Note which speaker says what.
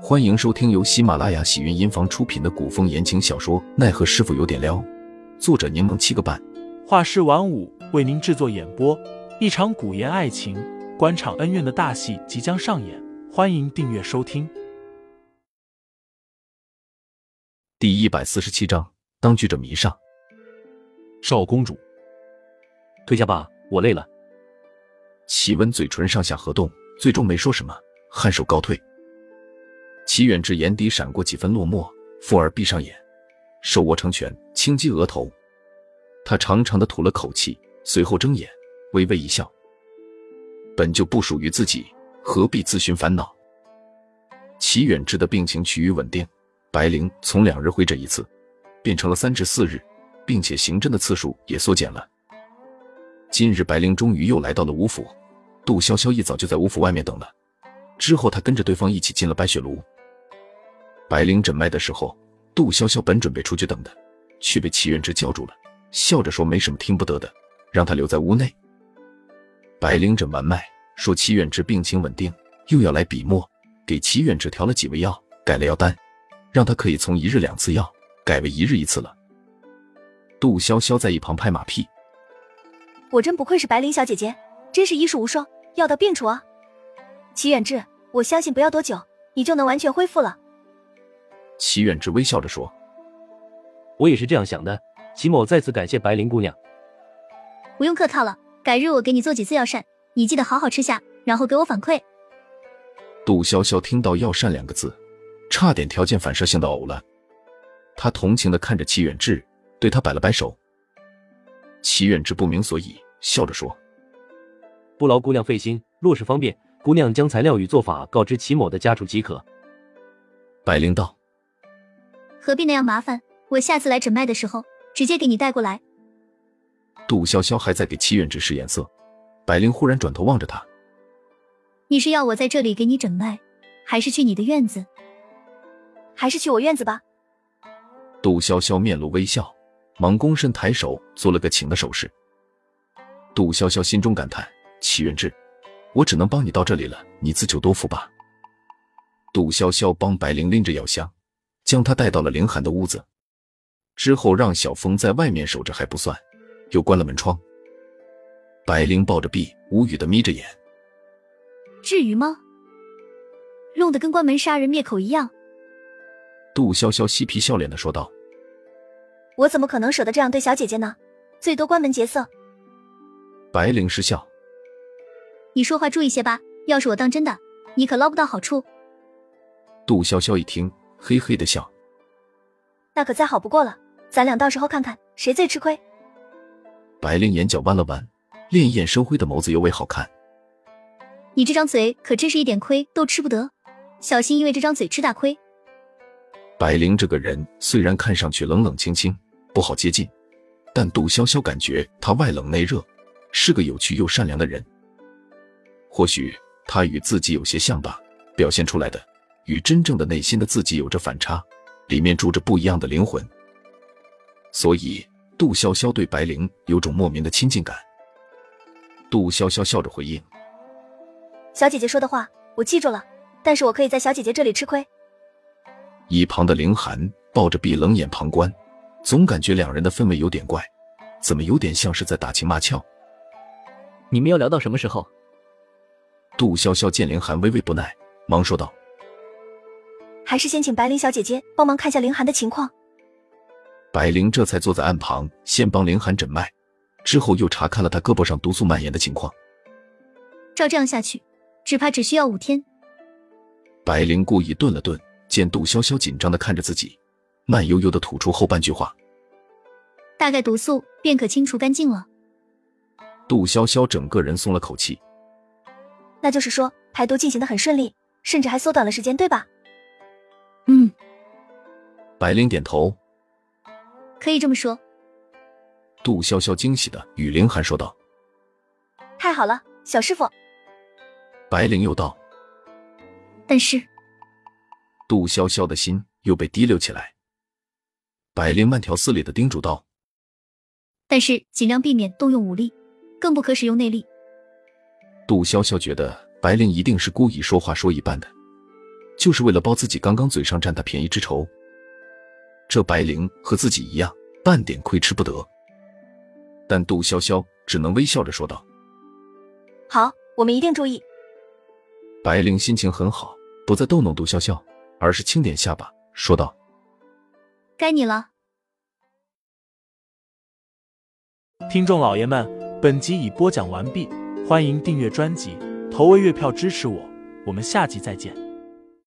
Speaker 1: 欢迎收听由喜马拉雅喜云音房出品的古风言情小说《奈何师傅有点撩》，作者柠檬七个半，
Speaker 2: 画师晚舞为您制作演播。一场古言爱情、官场恩怨的大戏即将上演，欢迎订阅收听。
Speaker 1: 第一百四十七章，当局者迷上。
Speaker 3: 少公主，
Speaker 4: 退下吧，我累了。
Speaker 1: 齐温嘴唇上下合动，最终没说什么，颔首告退。齐远志眼底闪过几分落寞，复而闭上眼，手握成拳，轻击额头。他长长的吐了口气，随后睁眼，微微一笑。本就不属于自己，何必自寻烦恼？齐远志的病情趋于稳定，白灵从两日会诊一次，变成了三至四日，并且行针的次数也缩减了。今日白灵终于又来到了吴府，杜潇潇一早就在吴府外面等了。之后，他跟着对方一起进了白雪炉。白灵诊脉的时候，杜潇潇本准备出去等的，却被齐远之叫住了，笑着说：“没什么听不得的，让他留在屋内。”白灵诊完脉，说齐远之病情稳定，又要来笔墨，给齐远之调了几味药，改了药单，让他可以从一日两次药改为一日一次了。杜潇潇在一旁拍马屁：“
Speaker 5: 果真不愧是白灵小姐姐，真是医术无双，药到病除啊！齐远志，我相信不要多久，你就能完全恢复了。”
Speaker 1: 齐远之微笑着说：“
Speaker 4: 我也是这样想的。”齐某再次感谢白灵姑娘。
Speaker 6: 不用客套了，改日我给你做几次药膳，你记得好好吃下，然后给我反馈。
Speaker 1: 杜潇潇听到“药膳”两个字，差点条件反射性的呕了。他同情的看着齐远志，对他摆了摆手。齐远志不明所以，笑着说：“
Speaker 4: 不劳姑娘费心，若是方便，姑娘将材料与做法告知齐某的家属即可。”
Speaker 1: 白灵道。
Speaker 6: 何必那样麻烦？我下次来诊脉的时候，直接给你带过来。
Speaker 1: 杜潇潇还在给齐远志使眼色，白灵忽然转头望着他：“
Speaker 6: 你是要我在这里给你诊脉，还是去你的院子？
Speaker 5: 还是去我院子吧。”
Speaker 1: 杜潇潇面露微笑，忙躬身抬手做了个请的手势。杜潇潇心中感叹：“齐远志，我只能帮你到这里了，你自求多福吧。”杜潇潇帮白灵拎着药箱。将他带到了凌寒的屋子，之后让小峰在外面守着还不算，又关了门窗。白灵抱着臂，无语的眯着眼。
Speaker 6: 至于吗？弄得跟关门杀人灭口一样。
Speaker 1: 杜潇潇嬉皮笑脸的说道：“
Speaker 5: 我怎么可能舍得这样对小姐姐呢？最多关门劫色。”
Speaker 1: 白灵失笑：“
Speaker 6: 你说话注意些吧，要是我当真的，你可捞不到好处。”
Speaker 1: 杜潇潇一听。嘿嘿的笑，
Speaker 5: 那可再好不过了。咱俩到时候看看谁最吃亏。
Speaker 1: 白灵眼角弯了弯，潋滟生辉的眸子尤为好看。
Speaker 6: 你这张嘴可真是一点亏都吃不得，小心因为这张嘴吃大亏。
Speaker 1: 白灵这个人虽然看上去冷冷清清，不好接近，但杜潇潇感觉他外冷内热，是个有趣又善良的人。或许他与自己有些像吧，表现出来的。与真正的内心的自己有着反差，里面住着不一样的灵魂，所以杜潇潇对白灵有种莫名的亲近感。杜潇潇笑着回应：“
Speaker 5: 小姐姐说的话我记住了，但是我可以在小姐姐这里吃亏。”
Speaker 1: 一旁的凌寒抱着臂冷眼旁观，总感觉两人的氛围有点怪，怎么有点像是在打情骂俏？
Speaker 4: 你们要聊到什么时候？
Speaker 1: 杜潇潇见凌寒微微不耐，忙说道。
Speaker 5: 还是先请白灵小姐姐帮忙看下凌寒的情况。
Speaker 1: 白灵这才坐在案旁，先帮凌寒诊脉，之后又查看了他胳膊上毒素蔓延的情况。
Speaker 6: 照这样下去，只怕只需要五天。
Speaker 1: 白灵故意顿了顿，见杜潇潇紧张的看着自己，慢悠悠的吐出后半句话：“
Speaker 6: 大概毒素便可清除干净了。”
Speaker 1: 杜潇潇整个人松了口气。
Speaker 5: 那就是说排毒进行的很顺利，甚至还缩短了时间，对吧？
Speaker 6: 嗯，
Speaker 1: 白灵点头，
Speaker 6: 可以这么说。
Speaker 1: 杜潇潇惊喜的与凌寒说道：“
Speaker 5: 太好了，小师傅。”
Speaker 1: 白灵又道：“
Speaker 6: 但是……”
Speaker 1: 杜潇潇的心又被提溜起来。白灵慢条斯理的叮嘱道：“
Speaker 6: 但是尽量避免动用武力，更不可使用内力。”
Speaker 1: 杜潇潇觉得白灵一定是故意说话说一半的。就是为了报自己刚刚嘴上占他便宜之仇。这白灵和自己一样，半点亏吃不得。但杜潇潇只能微笑着说道：“
Speaker 5: 好，我们一定注意。”
Speaker 1: 白灵心情很好，不再逗弄杜潇潇，而是轻点下巴，说道：“
Speaker 6: 该你了。”
Speaker 2: 听众老爷们，本集已播讲完毕，欢迎订阅专辑，投喂月票支持我，我们下集再见。